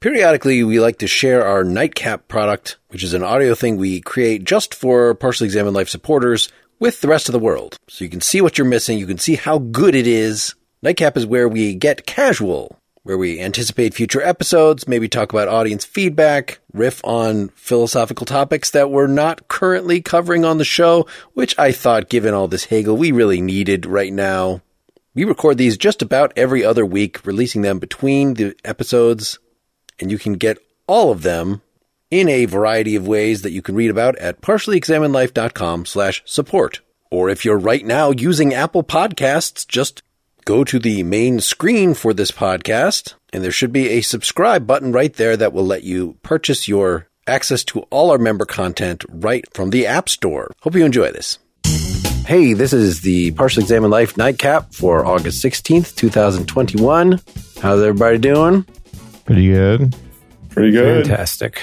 Periodically, we like to share our Nightcap product, which is an audio thing we create just for Partially Examined Life supporters with the rest of the world. So you can see what you're missing, you can see how good it is. Nightcap is where we get casual, where we anticipate future episodes, maybe talk about audience feedback, riff on philosophical topics that we're not currently covering on the show, which I thought, given all this Hegel, we really needed right now. We record these just about every other week, releasing them between the episodes, and you can get all of them in a variety of ways that you can read about at partiallyexaminedlife.com slash support. Or if you're right now using Apple Podcasts, just go to the main screen for this podcast, and there should be a subscribe button right there that will let you purchase your access to all our member content right from the App Store. Hope you enjoy this. Hey, this is the Partially Examined Life Nightcap for August 16th, 2021. How's everybody doing? Pretty good. Pretty good. Fantastic.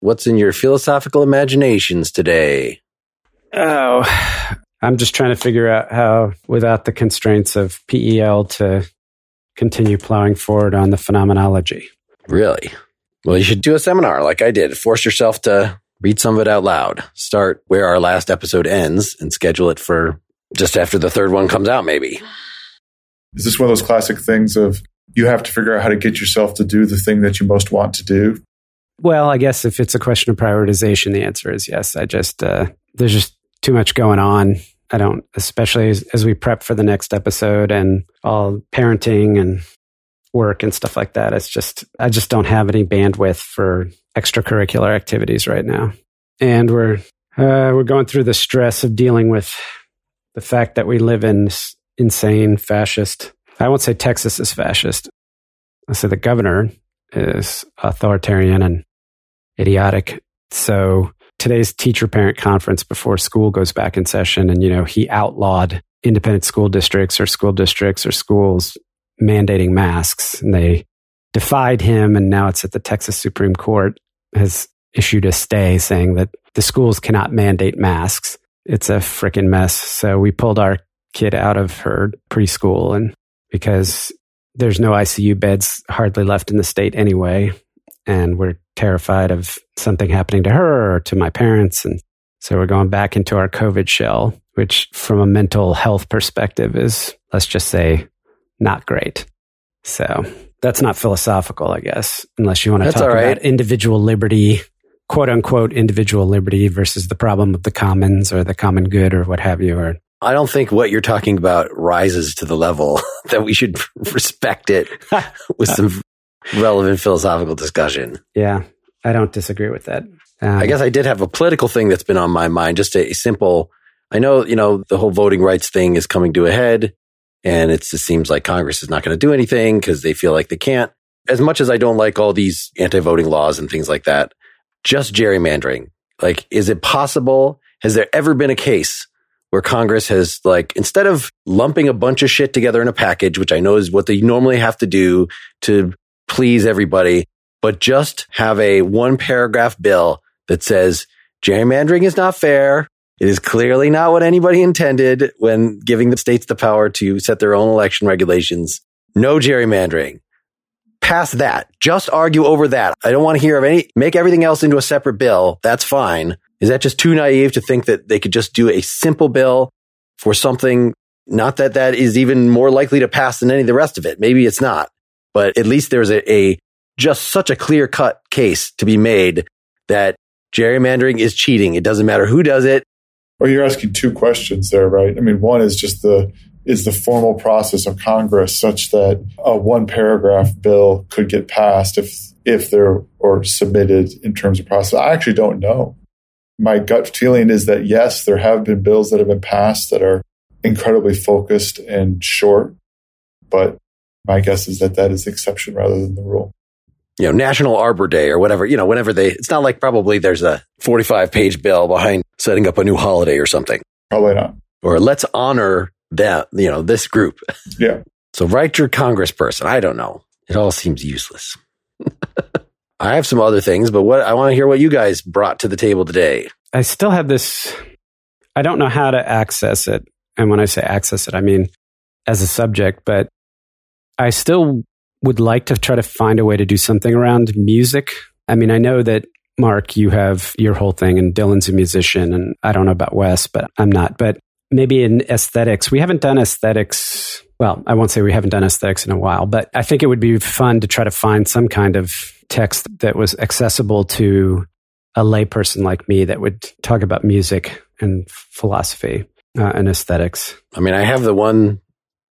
What's in your philosophical imaginations today? Oh, I'm just trying to figure out how, without the constraints of PEL, to continue plowing forward on the phenomenology. Really? Well, you should do a seminar like I did. Force yourself to read some of it out loud. Start where our last episode ends and schedule it for just after the third one comes out, maybe. Is this one of those classic things of you have to figure out how to get yourself to do the thing that you most want to do? Well, I guess if it's a question of prioritization, the answer is yes. I just, uh, there's just too much going on. I don't, especially as, as we prep for the next episode and all parenting and work and stuff like that. It's just, I just don't have any bandwidth for extracurricular activities right now. And we're, uh, we're going through the stress of dealing with the fact that we live in insane fascist. I won't say Texas is fascist. I say the governor is authoritarian and idiotic. So today's teacher parent conference before school goes back in session and, you know, he outlawed independent school districts or school districts or schools mandating masks and they defied him. And now it's at the Texas Supreme Court has issued a stay saying that the schools cannot mandate masks. It's a freaking mess. So we pulled our kid out of her preschool and because there's no ICU beds hardly left in the state anyway. And we're terrified of something happening to her or to my parents. And so we're going back into our COVID shell, which from a mental health perspective is, let's just say, not great. So that's not philosophical, I guess, unless you want to That's talk right. about individual liberty, quote unquote, individual liberty versus the problem of the commons or the common good or what have you. Or I don't think what you're talking about rises to the level that we should respect it with some relevant philosophical discussion. yeah, I don't disagree with that. Um, I guess I did have a political thing that's been on my mind, just a simple. I know, you know, the whole voting rights thing is coming to a head and it just seems like Congress is not going to do anything because they feel like they can't. As much as I don't like all these anti-voting laws and things like that, just gerrymandering. Like, is it possible? Has there ever been a case where Congress has like, instead of lumping a bunch of shit together in a package, which I know is what they normally have to do to please everybody, but just have a one paragraph bill that says gerrymandering is not fair. It is clearly not what anybody intended when giving the states the power to set their own election regulations. No gerrymandering. Pass that. Just argue over that. I don't want to hear of any, make everything else into a separate bill. That's fine. Is that just too naive to think that they could just do a simple bill for something? Not that that is even more likely to pass than any of the rest of it. Maybe it's not, but at least there's a, a just such a clear cut case to be made that gerrymandering is cheating. It doesn't matter who does it. Well, you're asking two questions there, right? I mean, one is just the is the formal process of Congress such that a one paragraph bill could get passed if if there or submitted in terms of process. I actually don't know. My gut feeling is that yes, there have been bills that have been passed that are incredibly focused and short, but my guess is that that is the exception rather than the rule. you know, National Arbor Day or whatever, you know, whenever they, it's not like probably there's a 45 page bill behind setting up a new holiday or something, Probably not. or let's honor that, you know, this group. Yeah. So write your congressperson. I don't know. It all seems useless. I have some other things, but what I want to hear what you guys brought to the table today. I still have this. I don't know how to access it. And when I say access it, I mean as a subject, but I still would like to try to find a way to do something around music. I mean, I know that Mark, you have your whole thing, and Dylan's a musician, and I don't know about Wes, but I'm not. But maybe in aesthetics, we haven't done aesthetics. Well, I won't say we haven't done aesthetics in a while, but I think it would be fun to try to find some kind of text that was accessible to a layperson like me that would talk about music and philosophy uh, and aesthetics. I mean, I have the one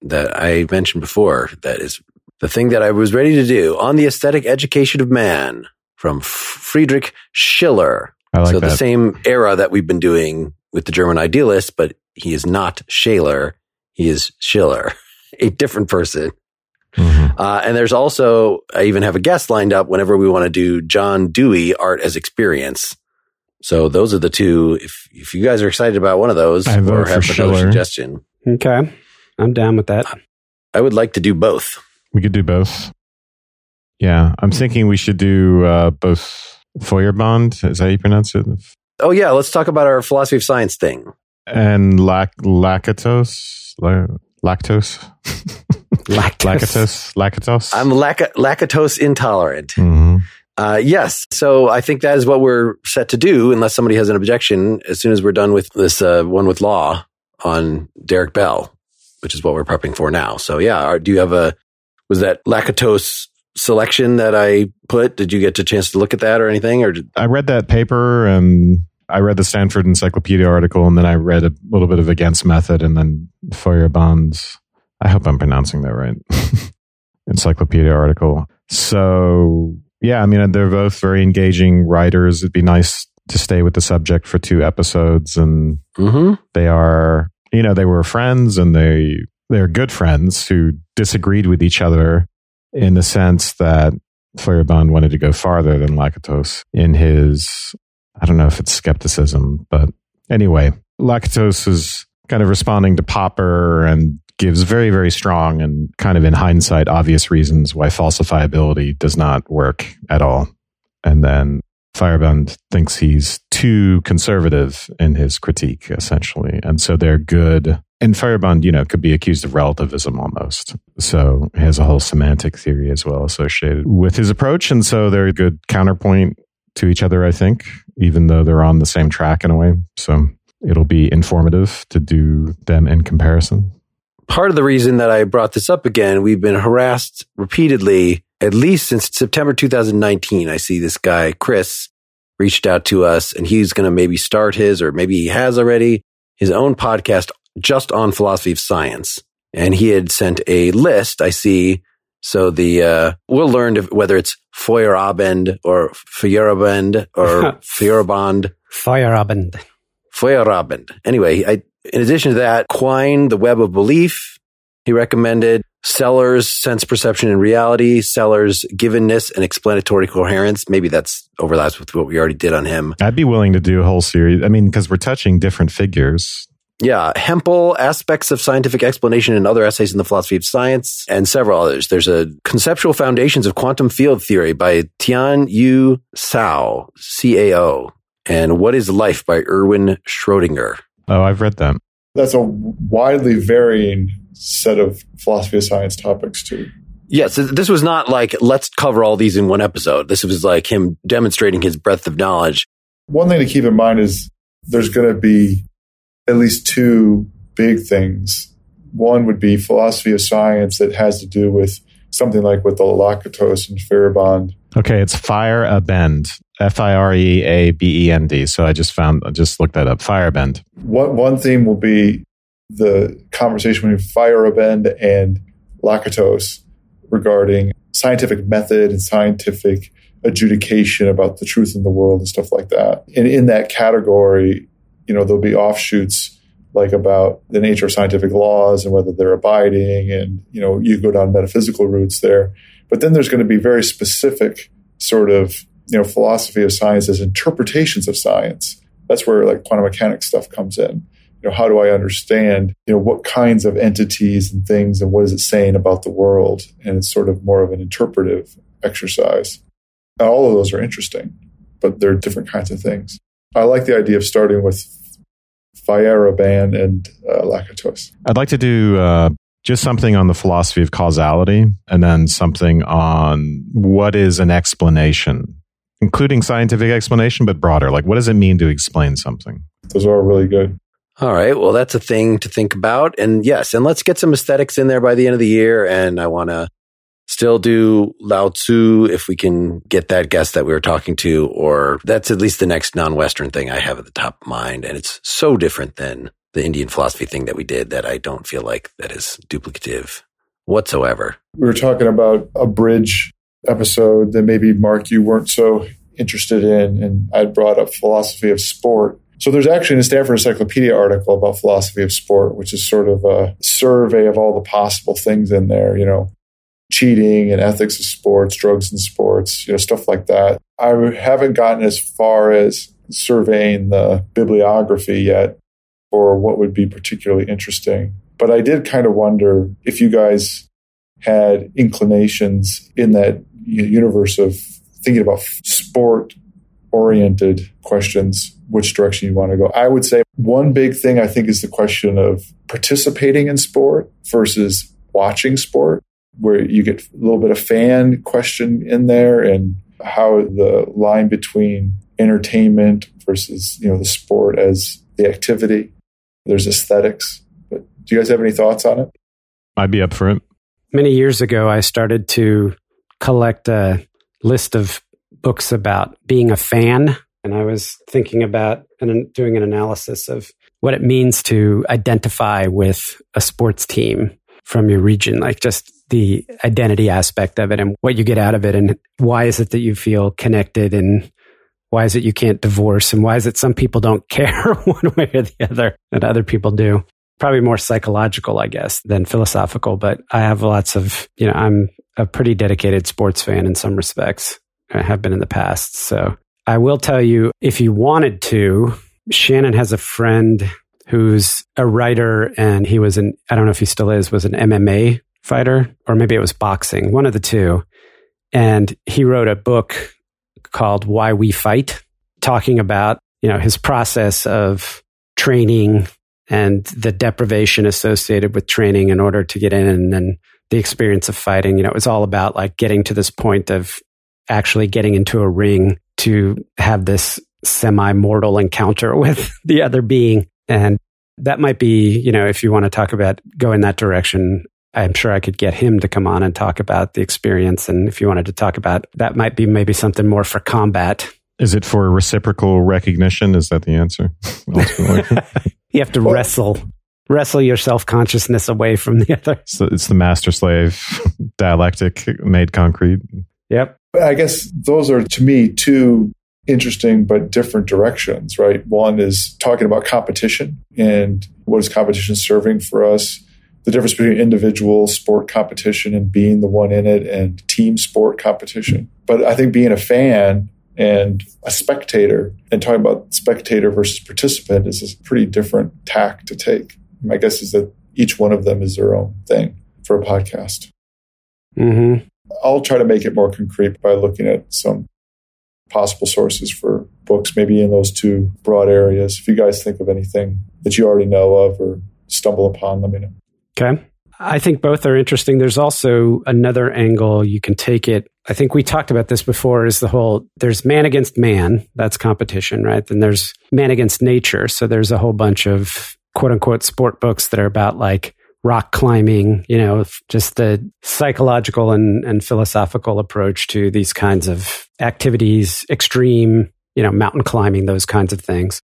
that I mentioned before that is the thing that I was ready to do on the aesthetic education of man from Friedrich Schiller. I like so that. the same era that we've been doing with the German idealist, but he is not Shaler. He is Schiller, a different person. Mhm. Uh, and there's also, I even have a guest lined up whenever we want to do John Dewey art as experience. So those are the two. If if you guys are excited about one of those I vote or for have another Schiller. suggestion, Okay. I'm down with that. I would like to do both. We could do both. Yeah, I'm thinking we should do uh, both Feuerbond, is that how you pronounce it? Oh yeah, let's talk about our philosophy of science thing. And lac- lactose? La- lactose? lactose? Lactose? I'm lac- lactose intolerant. Mhm. Uh, yes. So I think that is what we're set to do, unless somebody has an objection. As soon as we're done with this uh, one with law on Derek Bell, which is what we're prepping for now. So yeah, are, do you have a was that lactose selection that I put? Did you get a chance to look at that or anything? Or did, I read that paper and I read the Stanford Encyclopedia article, and then I read a little bit of Against Method, and then Feuerbond's. I hope I'm pronouncing that right. Encyclopedia article. So yeah, I mean they're both very engaging writers. It'd be nice to stay with the subject for two episodes, and hmm they are you know they were friends, and they they're good friends who disagreed with each other in the sense that Feuerbond wanted to go farther than Lakatos in his, I don't know if it's skepticism, but anyway, Lakatos is kind of responding to Popper and gives very, very strong and kind of in hindsight obvious reasons why falsifiability does not work at all. And then Feuerbond thinks he's too conservative in his critique, essentially. And so they're good. And Feuerbond, you know, could be accused of relativism almost. So he has a whole semantic theory as well associated with his approach. And so they're a good counterpoint to each other, I think, even though they're on the same track in a way. So it'll be informative to do them in comparison. part of the reason that I brought this up again, we've been harassed repeatedly, at least since September 2019. I see this guy, Chris, reached out to us and he's going to maybe start his, or maybe he has already, his own podcast just on philosophy of science. And he had sent a list, I see. So the, uh, we'll learn if, whether it's Feuerabend or Feuerabend or Feuerbond. Feuerabend. Feuerabend. Anyway, I, in addition to that, Quine, The Web of Belief, he recommended Sellars, Science, Perception and Reality, Sellars, Givenness and Explanatory Coherence. Maybe that's overlaps with what we already did on him. I'd be willing to do a whole series. I mean, because we're touching different figures. Yeah, Hempel, Aspects of Scientific Explanation and Other Essays in the Philosophy of Science, and several others. There's a Conceptual Foundations of Quantum Field Theory by Tian Yu Cao, CAO, and What is Life by Erwin Schrodinger. Oh, I've read them. That's a widely varying set of philosophy of science topics too. Yes, th- this was not like, let's cover all these in one episode. This was like him demonstrating his breadth of knowledge. One thing to keep in mind is there's going to be at least two big things. One would be philosophy of science that has to do with something like with the Lakatos and Feuerbond. Okay, it's Fire a Bend. F I R E A B E N D. So I just found, I just looked that up. Firebend. One, one theme will be the conversation between Feyerabend and Lakatos regarding scientific method and scientific adjudication about the truth in the world and stuff like that. And in that category, you know, there'll be offshoots like about the nature of scientific laws and whether they're abiding and, you know, you go down metaphysical routes there. But then there's going to be very specific sort of, you know, philosophy of science as interpretations of science. That's where like quantum mechanics stuff comes in you know how do i understand you know what kinds of entities and things and what is it saying about the world and it's sort of more of an interpretive exercise and all of those are interesting but they're different kinds of things i like the idea of starting with Feyerabend and uh, Lakatos. I'd like to do uh, just something on the philosophy of causality and then something on what is an explanation, including scientific explanation, but broader. Like, what does it mean to explain something? Those are all really good. All right. Well, that's a thing to think about. And yes, and let's get some aesthetics in there by the end of the year. And I want to still do Lao Tzu if we can get that guest that we were talking to, or that's at least the next non Western thing I have at the top of mind. And it's so different than the Indian philosophy thing that we did that I don't feel like that is duplicative whatsoever. We were talking about a bridge episode that maybe Mark you weren't so interested in, and I brought up philosophy of sport. So there's actually a Stanford Encyclopedia article about philosophy of sport, which is sort of a survey of all the possible things in there, you know, cheating and ethics of sports, drugs in sports, you know, stuff like that. I haven't gotten as far as surveying the bibliography yet for what would be particularly interesting. But I did kind of wonder if you guys had inclinations in that universe of thinking about sport oriented questions, which direction you want to go. I would say one big thing I think is the question of participating in sport versus watching sport, where you get a little bit of fan question in there and how the line between entertainment versus you know the sport as the activity there's aesthetics. But do you guys have any thoughts on it? I'd be up for it. Many years ago, I started to collect a list of books about being a fan. And I was thinking about and doing an analysis of what it means to identify with a sports team from your region, like just the identity aspect of it and what you get out of it. And why is it that you feel connected and why is it you can't divorce? And why is it some people don't care one way or the other and other people do? Probably more psychological, I guess, than philosophical. But I have lots of, you know, I'm a pretty dedicated sports fan in some respects. I have been in the past. So I will tell you, if you wanted to, Shannon has a friend who's a writer and he was an, I don't know if he still is, was an MMA fighter or maybe it was boxing, one of the two. And he wrote a book called Why We Fight, talking about, you know, his process of training and the deprivation associated with training in order to get in and then the experience of fighting. You know, it was all about like getting to this point of actually getting into a ring to have this semi mortal encounter with the other being. And that might be, you know, if you want to talk about go in that direction, I'm sure I could get him to come on and talk about the experience. And if you wanted to talk about that, might be maybe something more for combat. Is it for reciprocal recognition? Is that the answer? you have to well, wrestle wrestle your self consciousness away from the other. So it's the master slave dialectic made concrete. Yep. I guess those are to me two interesting but different directions, right? One is talking about competition and what is competition serving for us the difference between individual sport competition and being the one in it and team sport competition. But I think being a fan and a spectator and talking about spectator versus participant is a pretty different tack to take. My guess is that each one of them is their own thing for a podcast. Mm-hmm. I'll try to make it more concrete by looking at some possible sources for books, maybe in those two broad areas. If you guys think of anything that you already know of or stumble upon, let me know. Okay. I think both are interesting. There's also another angle you can take it. I think we talked about this before is the whole there's man against man, that's competition, right? Then there's man against nature. So there's a whole bunch of quote unquote sport books that are about like rock climbing, you know, just the psychological and, and philosophical approach to these kinds of activities, extreme, you know, mountain climbing, those kinds of things.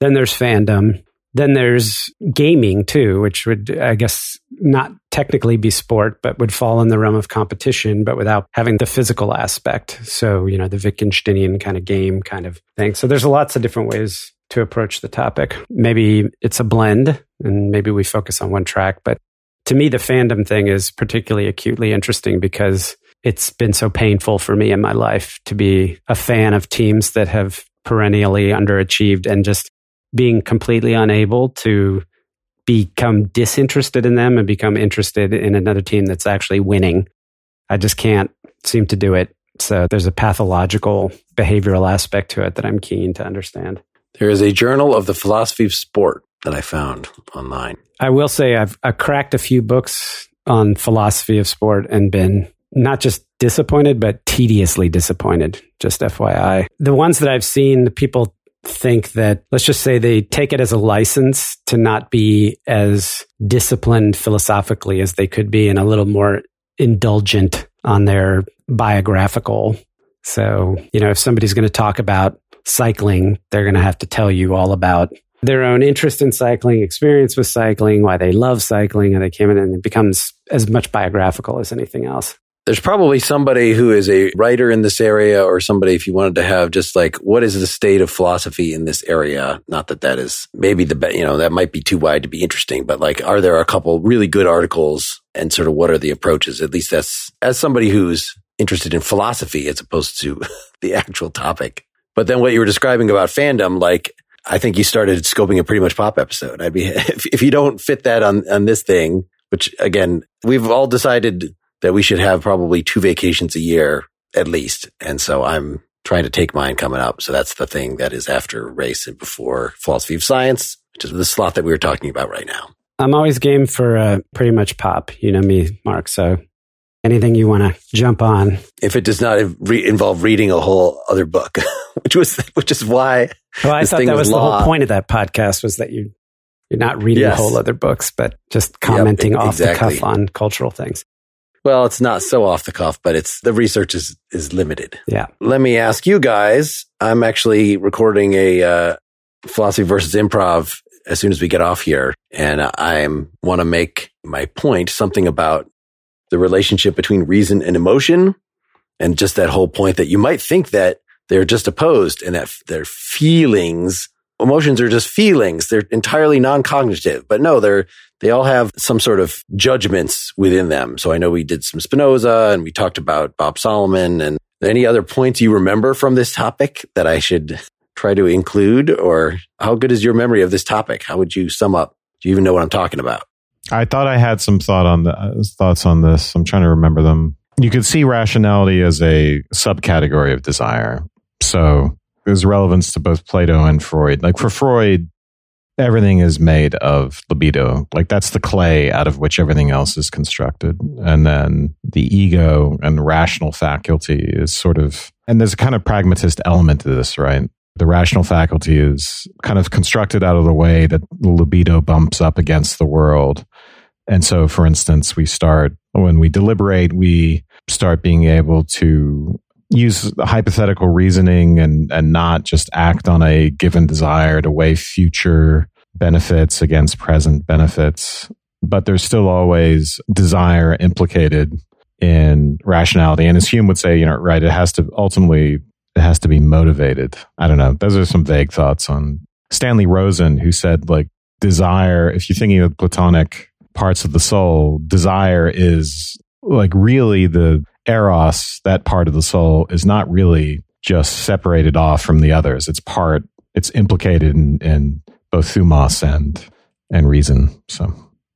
Then there's fandom. Then there's gaming too, which would, I guess, not technically be sport, but would fall in the realm of competition, but without having the physical aspect. So, you know, the Wittgensteinian kind of game kind of thing. So there's lots of different ways to approach the topic. Maybe it's a blend and maybe we focus on one track, but to me, the fandom thing is particularly acutely interesting because it's been so painful for me in my life to be a fan of teams that have perennially underachieved and just being completely unable to become disinterested in them and become interested in another team that's actually winning. I just can't seem to do it. So there's a pathological behavioral aspect to it that I'm keen to understand. There is a journal of the philosophy of sport that I found online. I will say I've, I've cracked a few books on philosophy of sport and been not just disappointed, but tediously disappointed. Just FYI. The ones that I've seen, the people think that, let's just say they take it as a license to not be as disciplined philosophically as they could be and a little more indulgent on their biographical. So, you know, if somebody's going to talk about cycling, they're going to have to tell you all about their own interest in cycling, experience with cycling, why they love cycling, and they came in and it becomes as much biographical as anything else. There's probably somebody who is a writer in this area or somebody if you wanted to have just like what is the state of philosophy in this area? Not that that is maybe the be- you know that might be too wide to be interesting but like are there a couple really good articles and sort of what are the approaches? At least that's as somebody who's interested in philosophy as opposed to the actual topic. But then what you were describing about fandom like I think you started scoping a pretty much pop episode. I'd be if, if you don't fit that on on this thing, which again we've all decided that we should have probably two vacations a year at least, and so I'm trying to take mine coming up. So that's the thing that is after race and before philosophy of science, which is the slot that we were talking about right now. I'm always game for uh, pretty much pop. You know me, Mark. So anything you want to jump on. If it does not re- involve reading a whole other book, which was which is why. Well, I thought that was, was the whole point of that podcast was that you you're not reading yes. whole other books, but just commenting yep, off exactly. the cuff on cultural things. Well, it's not so off the cuff, but it's the research is is limited. Yeah. Let me ask you guys. I'm actually recording a uh, philosophy versus improv as soon as we get off here, and I want to make my point something about the relationship between reason and emotion. And just that whole point that you might think that they're just opposed and that their feelings, emotions are just feelings. They're entirely non-cognitive, but no, they're, they all have some sort of judgments within them. So I know we did some Spinoza and we talked about Bob Solomon and any other points you remember from this topic that I should try to include or how good is your memory of this topic? How would you sum up? Do you even know what I'm talking about? I thought I had some thought on the uh, thoughts on this. I'm trying to remember them. You could see rationality as a subcategory of desire. So there's relevance to both Plato and Freud. Like for Freud, everything is made of libido. Like that's the clay out of which everything else is constructed. And then the ego and rational faculty is sort of, and there's a kind of pragmatist element to this, right? the rational faculty is kind of constructed out of the way that the libido bumps up against the world. And so, for instance, we start, when we deliberate, we start being able to use hypothetical reasoning and, and not just act on a given desire to weigh future benefits against present benefits. But there's still always desire implicated in rationality. And as Hume would say, you know, right, it has to ultimately it has to be motivated. I don't know. Those are some vague thoughts on Stanley Rosen, who said, like, desire, if you're thinking of Platonic parts of the soul, desire is like really the eros, that part of the soul is not really just separated off from the others. It's part, it's implicated in, in both thumos and, and reason. So.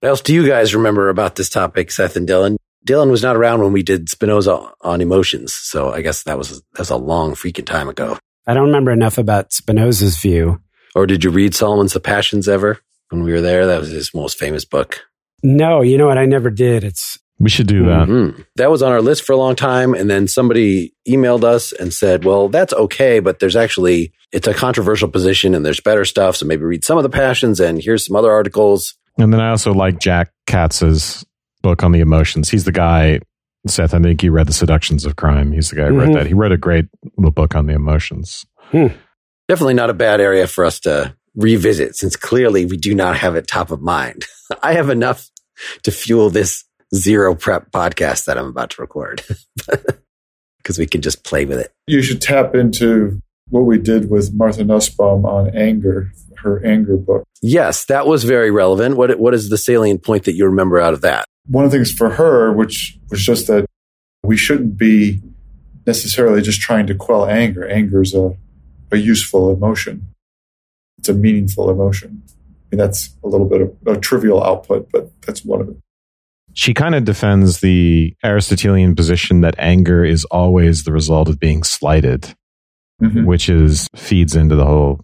What else do you guys remember about this topic, Seth and Dylan? Dylan was not around when we did Spinoza on emotions, so I guess that was that was a long freaking time ago. I don't remember enough about Spinoza's view. Or did you read Solomon's The Passions ever when we were there? That was his most famous book. No, you know what? I never did. It's we should do that. Mm-hmm. That was on our list for a long time, and then somebody emailed us and said, "Well, that's okay, but there's actually it's a controversial position, and there's better stuff. So maybe read some of the Passions, and here's some other articles." And then I also like Jack Katz's book on the emotions. He's the guy, Seth. I think you read The Seductions of Crime. He's the guy who mm-hmm. wrote that. He wrote a great little book on the emotions. Hmm. Definitely not a bad area for us to revisit since clearly we do not have it top of mind. I have enough to fuel this zero prep podcast that I'm about to record because we can just play with it. You should tap into what we did with Martha Nussbaum on anger, her anger book. Yes, that was very relevant. What what is the salient point that you remember out of that? one of the things for her, which was just that we shouldn't be necessarily just trying to quell anger. Anger is a, a useful emotion. It's a meaningful emotion. I mean, that's a little bit of a trivial output, but that's one of it. She kind of defends the Aristotelian position that anger is always the result of being slighted, mm-hmm. which is feeds into the whole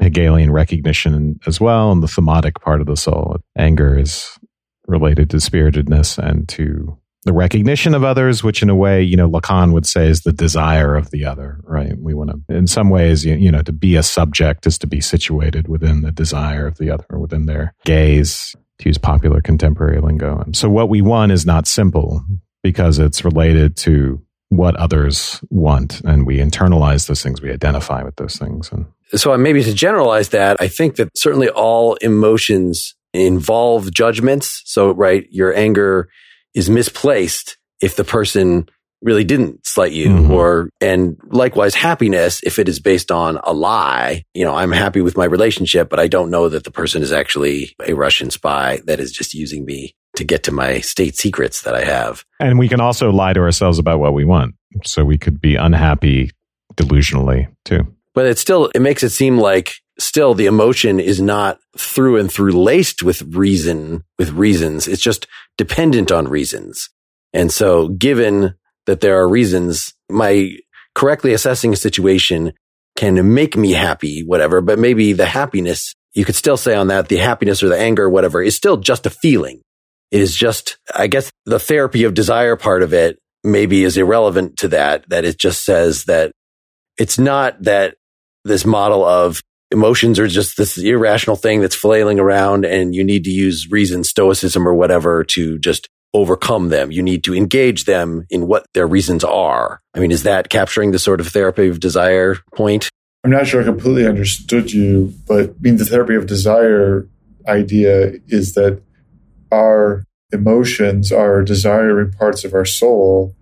Hegelian recognition as well, and the thumotic part of the soul. Anger is related to spiritedness and to the recognition of others, which in a way, you know, Lacan would say is the desire of the other, right? We want to, in some ways, you, you know, to be a subject is to be situated within the desire of the other, within their gaze, to use popular contemporary lingo. So what we want is not simple because it's related to what others want and we internalize those things we identify with those things and so maybe to generalize that i think that certainly all emotions involve judgments so right your anger is misplaced if the person really didn't slight you mm-hmm. or and likewise happiness if it is based on a lie you know i'm happy with my relationship but i don't know that the person is actually a russian spy that is just using me to get to my state secrets that i have. And we can also lie to ourselves about what we want so we could be unhappy delusionally too. But it still it makes it seem like still the emotion is not through and through laced with reason with reasons. It's just dependent on reasons. And so given that there are reasons my correctly assessing a situation can make me happy, whatever, but maybe the happiness, you could still say on that, the happiness or the anger, or whatever, is still just a feeling. It is just, I guess the therapy of desire part of it maybe is irrelevant to that, that it just says that it's not that this model of emotions are just this irrational thing that's flailing around and you need to use reason, stoicism or whatever to just overcome them. You need to engage them in what their reasons are. I mean, is that capturing the sort of therapy of desire point? I'm not sure I completely understood you, but I mean, the therapy of desire idea is that our emotions, our desiring parts of our soul,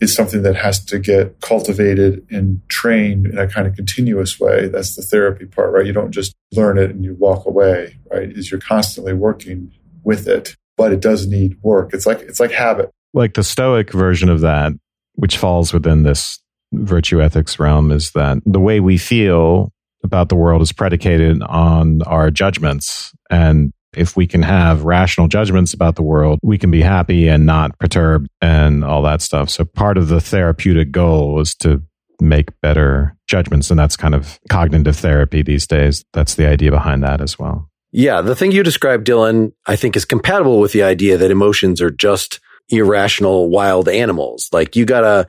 is something that has to get cultivated and trained in a kind of continuous way. That's the therapy part, right? You don't just learn it and you walk away, right? Is you're constantly working with it but it does need work. It's like it's like habit. Like the Stoic version of that, which falls within this virtue ethics realm, is that the way we feel about the world is predicated on our judgments. And if we can have rational judgments about the world, we can be happy and not perturbed and all that stuff. So part of the therapeutic goal is to make better judgments. And that's kind of cognitive therapy these days. That's the idea behind that as well. Yeah, the thing you described, Dylan, I think is compatible with the idea that emotions are just irrational wild animals. Like you gotta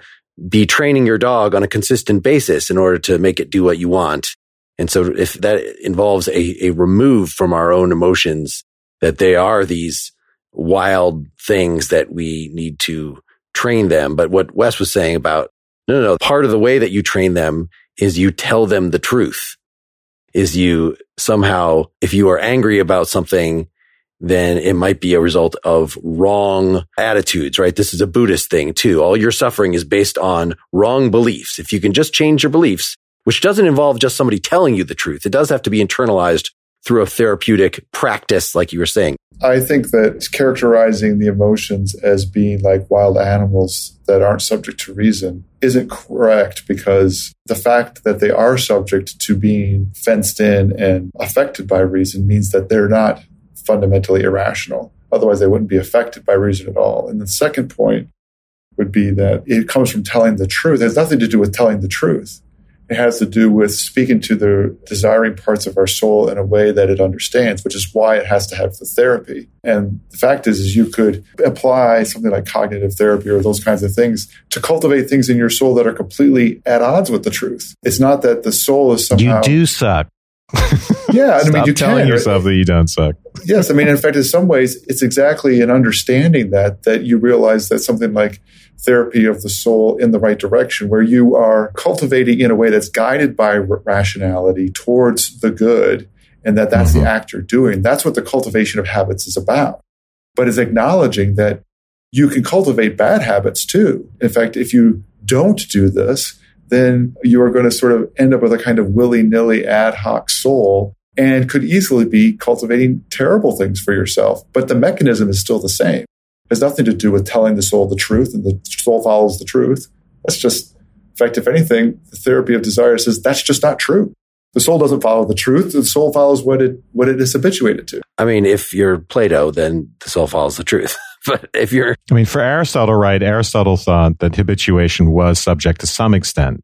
be training your dog on a consistent basis in order to make it do what you want. And so if that involves a, a remove from our own emotions, that they are these wild things that we need to train them. But what Wes was saying about, no, no, no, part of the way that you train them is you tell them the truth is you somehow, if you are angry about something, then it might be a result of wrong attitudes, right? This is a Buddhist thing too. All your suffering is based on wrong beliefs. If you can just change your beliefs, which doesn't involve just somebody telling you the truth, it does have to be internalized through a therapeutic practice, like you were saying. I think that characterizing the emotions as being like wild animals that aren't subject to reason isn't correct because the fact that they are subject to being fenced in and affected by reason means that they're not fundamentally irrational. Otherwise, they wouldn't be affected by reason at all. And the second point would be that it comes from telling the truth. It has nothing to do with telling the truth. It has to do with speaking to the desiring parts of our soul in a way that it understands, which is why it has to have the therapy. And the fact is, is you could apply something like cognitive therapy or those kinds of things to cultivate things in your soul that are completely at odds with the truth. It's not that the soul is somehow you do suck. yeah, I mean, you telling can, yourself right? that you don't suck. yes, I mean, in fact, in some ways, it's exactly in understanding that that you realize that something like therapy of the soul in the right direction, where you are cultivating in a way that's guided by rationality towards the good, and that that's mm-hmm. the act you're doing. That's what the cultivation of habits is about. But it's acknowledging that you can cultivate bad habits too. In fact, if you don't do this, then you are going to sort of end up with a kind of willy nilly ad hoc soul and could easily be cultivating terrible things for yourself. But the mechanism is still the same. It has nothing to do with telling the soul the truth and the soul follows the truth. That's just, in fact, if anything, the therapy of desire says that's just not true. The soul doesn't follow the truth. The soul follows what it what it is habituated to. I mean, if you're Plato, then the soul follows the truth. but if you're I mean, for Aristotle, right, Aristotle thought that habituation was subject to some extent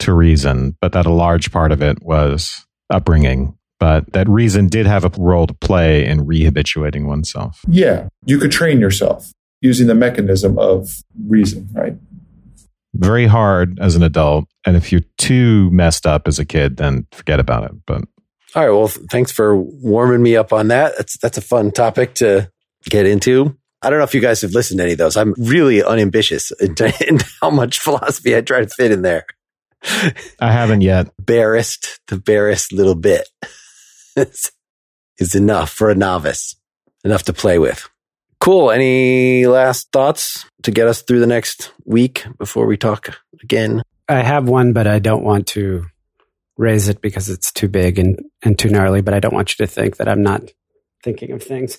to reason, but that a large part of it was upbringing, but that reason did have a role to play in rehabituating oneself. Yeah, you could train yourself using the mechanism of reason, right? Very hard as an adult. And if you're too messed up as a kid, then forget about it. But all right. Well, thanks for warming me up on that. That's that's a fun topic to get into. I don't know if you guys have listened to any of those. I'm really unambitious in, in how much philosophy I try to fit in there. I haven't yet. Barest, the barest little bit is enough for a novice, enough to play with. Cool. Any last thoughts to get us through the next week before we talk again? I have one, but I don't want to raise it because it's too big and, and too gnarly, but I don't want you to think that I'm not thinking of things.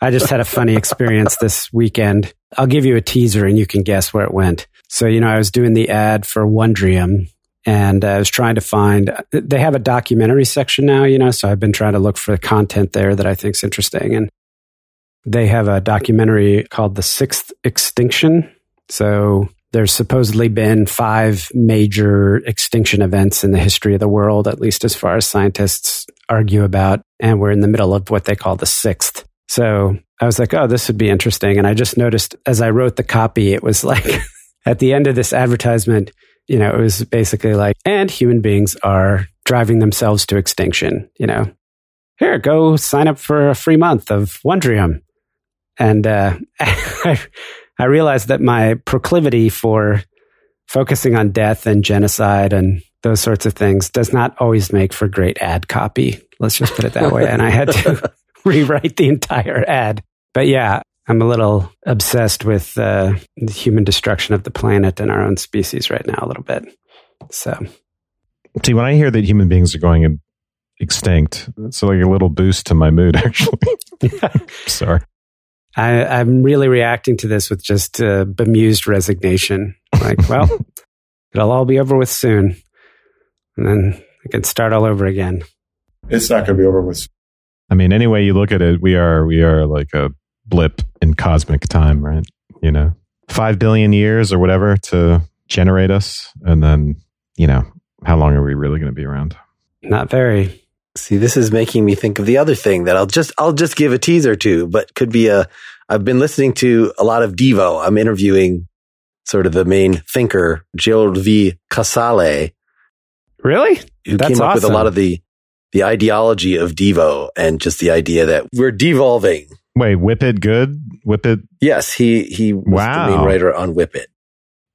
I just had a funny experience this weekend. I'll give you a teaser and you can guess where it went. So, you know, I was doing the ad for Wondrium and I was trying to find, they have a documentary section now, you know, so I've been trying to look for content there that I think is interesting. And they have a documentary called The Sixth Extinction. So there's supposedly been five major extinction events in the history of the world, at least as far as scientists argue about. And we're in the middle of what they call the sixth. So I was like, oh, this would be interesting. And I just noticed as I wrote the copy, it was like at the end of this advertisement, you know, it was basically like, and human beings are driving themselves to extinction, you know. Here, go sign up for a free month of Wondrium. And uh, I, I realized that my proclivity for focusing on death and genocide and those sorts of things does not always make for great ad copy. Let's just put it that way. And I had to rewrite the entire ad. But yeah, I'm a little obsessed with uh, the human destruction of the planet and our own species right now, a little bit. So, see, when I hear that human beings are going extinct, it's like a little boost to my mood, actually. Sorry. I, am really reacting to this with just uh, bemused resignation. Like, well, it'll all be over with soon. And then I can start all over again. It's not going to be over with. I mean, any way you look at it, we are we are like a blip in cosmic time, right? You know, five billion years or whatever to generate us, and then you know, how long are we really going to be around? Not very. See, this is making me think of the other thing that I'll just I'll just give a teaser to, but could be a I've been listening to a lot of Devo. I'm interviewing sort of the main thinker, Gerald V. Casale. Really? Who That's came up awesome. with a lot of the the ideology of Devo and just the idea that we're devolving. Wait, Whip It Good? Whip It? Yes, he he was wow. the main writer on Whip It.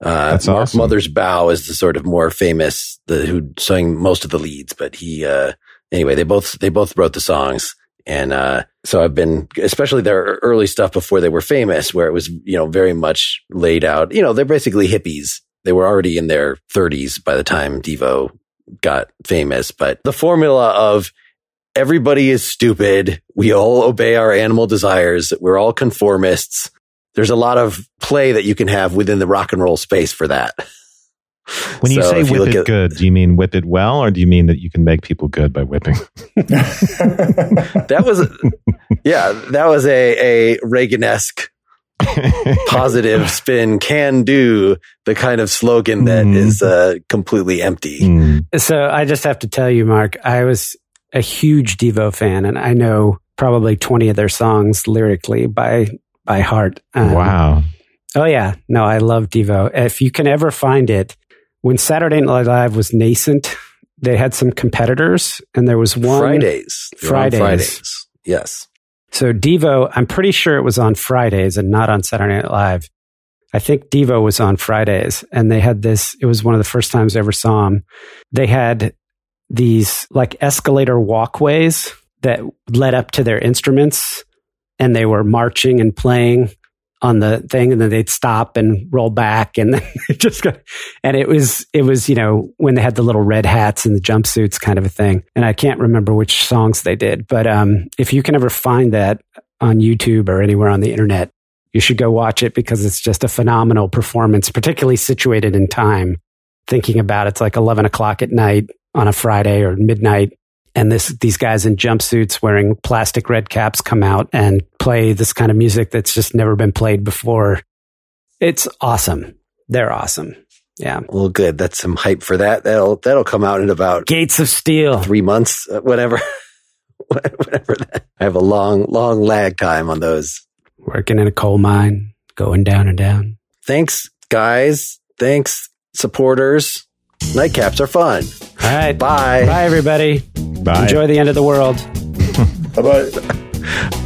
Uh, That's Mark awesome. Mothersbaugh is the sort of more famous, the who sang most of the leads, but he uh, anyway, they both they both wrote the songs. And uh, so I've been, especially their early stuff before they were famous, where it was, you know, very much laid out. You know, they're basically hippies. They were already in their 30s by the time Devo got famous. But the formula of everybody is stupid, we all obey our animal desires, we're all conformists. There's a lot of play that you can have within the rock and roll space for that. When you so say whip you it at, good, do you mean whip it well, or do you mean that you can make people good by whipping? that was, yeah, that was a, a Reagan-esque positive spin can do the kind of slogan that mm. is uh, completely empty. Mm. So I just have to tell you, Mark, I was a huge Devo fan, and I know probably 20 of their songs lyrically by by heart. Um, wow. Oh yeah, no, I love Devo. If you can ever find it, when Saturday Night Live was nascent, they had some competitors, and there was one Fridays. Fridays. on Fridays. Yes. So Devo, I'm pretty sure it was on Fridays and not on Saturday Night Live. I think Devo was on Fridays, and they had this. It was one of the first times I ever saw them. They had these like escalator walkways that led up to their instruments, and they were marching and playing on the thing and then they'd stop and roll back and then just and it was it was you know when they had the little red hats and the jumpsuits kind of a thing and i can't remember which songs they did but um, if you can ever find that on youtube or anywhere on the internet you should go watch it because it's just a phenomenal performance particularly situated in time. Thinking about it, it's like 11 o'clock at night on a friday or midnight and this these guys in jumpsuits wearing plastic red caps come out and play this kind of music that's just never been played before. It's awesome. They're awesome. Yeah. Well, good. That's some hype for that. That'll that'll come out in about Gates of Steel. three months, uh, whatever. whatever. That. I have a long, long lag time on those. Working in a coal mine, going down and down. Thanks, guys. Thanks, supporters. Nightcaps are fun. All right. Bye. Bye, everybody. Bye. Enjoy the end of the world. Bye bye.